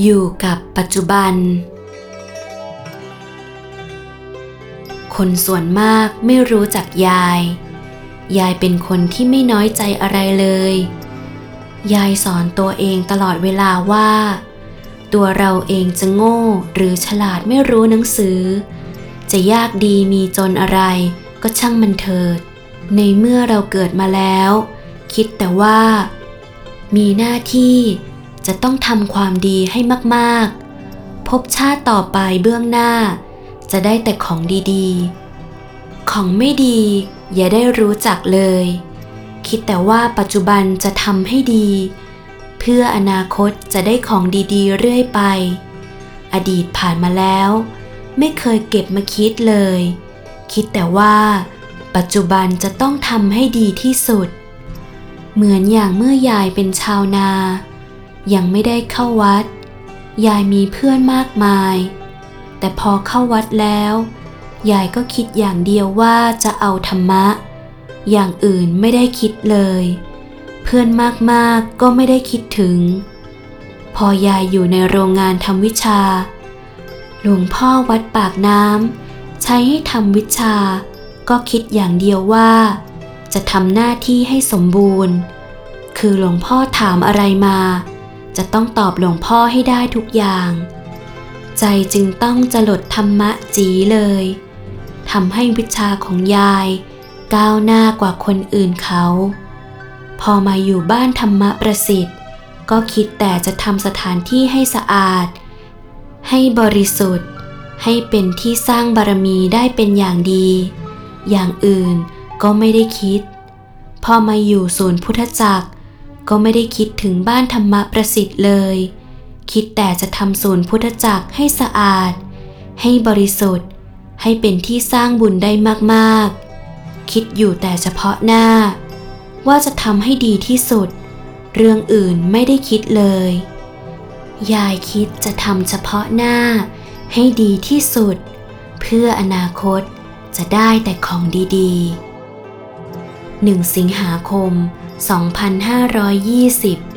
อยู่กับปัจจุบัน คนส่วนมากไม่รู้จักยาย ยายเป็นคนที่ไม่น้อยใจอะไรเลย ยายสอนตัวเองตลอดเวลาว่า ตัวเราเองจะโง่หรือฉลาดไม่รู้หนังสือ จะยากดีมีจนอะไรก็ช่างมันเถิด ในเมื่อเราเกิดมาแล้ว คิดแต่ว่า มีหน้าที่ จะต้องทำความดีให้มากๆ พบชาติต่อไปเบื้องหน้า จะได้แต่ของดีๆ ของไม่ดีอย่าได้รู้จักเลย คิดแต่ว่าปัจจุบันจะทำให้ดี เพื่ออนาคตจะได้ของดีๆ เรื่อยไป อดีตผ่านมาแล้ว ไม่เคยเก็บมาคิดเลย คิดแต่ว่า ปัจจุบันจะต้องทำให้ดีที่สุด เหมือนอย่างเมื่อยายเป็นชาวนา ยังไม่ได้เข้าวัด ยายมีเพื่อนมากมาย แต่พอเข้าวัดแล้ว ยายก็คิดอย่างเดียวว่าจะเอาธรรมะ อย่างอื่นไม่ได้คิดเลย เพื่อนมากๆก็ไม่ได้คิดถึง พอยายอยู่ในโรงงานทำวิชา หลวงพ่อวัดปากน้ำใช้ให้ทำวิชา ก็คิดอย่างเดียวว่า จะทำหน้าที่ให้สมบูรณ์ คือหลวงพ่อถามอะไรมา จะต้องตอบหลวงพ่อให้ได้ทุกอย่าง ใจจึงต้องจลดธรรมะจีเลยทำให้วิชาของยายก้าวหน้ากว่าคนอื่นเขา พอมาอยู่บ้านธรรมะประสิทธิ์ ก็คิดแต่จะทำสถานที่ให้สะอาด ให้บริสุทธิ์ ให้เป็นที่สร้างบารมีได้เป็นอย่างดี อย่างอื่นก็ไม่ได้คิด พอมาอยู่ศูนย์พุทธจักร ก็ไม่ได้คิดถึงบ้านธรรมะประสิทธิ์เลย คิดแต่จะทำศูนย์พุทธจักรให้สะอาด ให้บริสุทธิ์ ให้เป็นที่สร้างบุญได้มากๆ คิดอยู่แต่เฉพาะหน้า ว่าจะทำให้ดีที่สุด เรื่องอื่นไม่ได้คิดเลย ยายคิดจะทำเฉพาะหน้า ให้ดีที่สุด เพื่ออนาคตจะได้แต่ของดีๆ 1 สิงหาคม 2520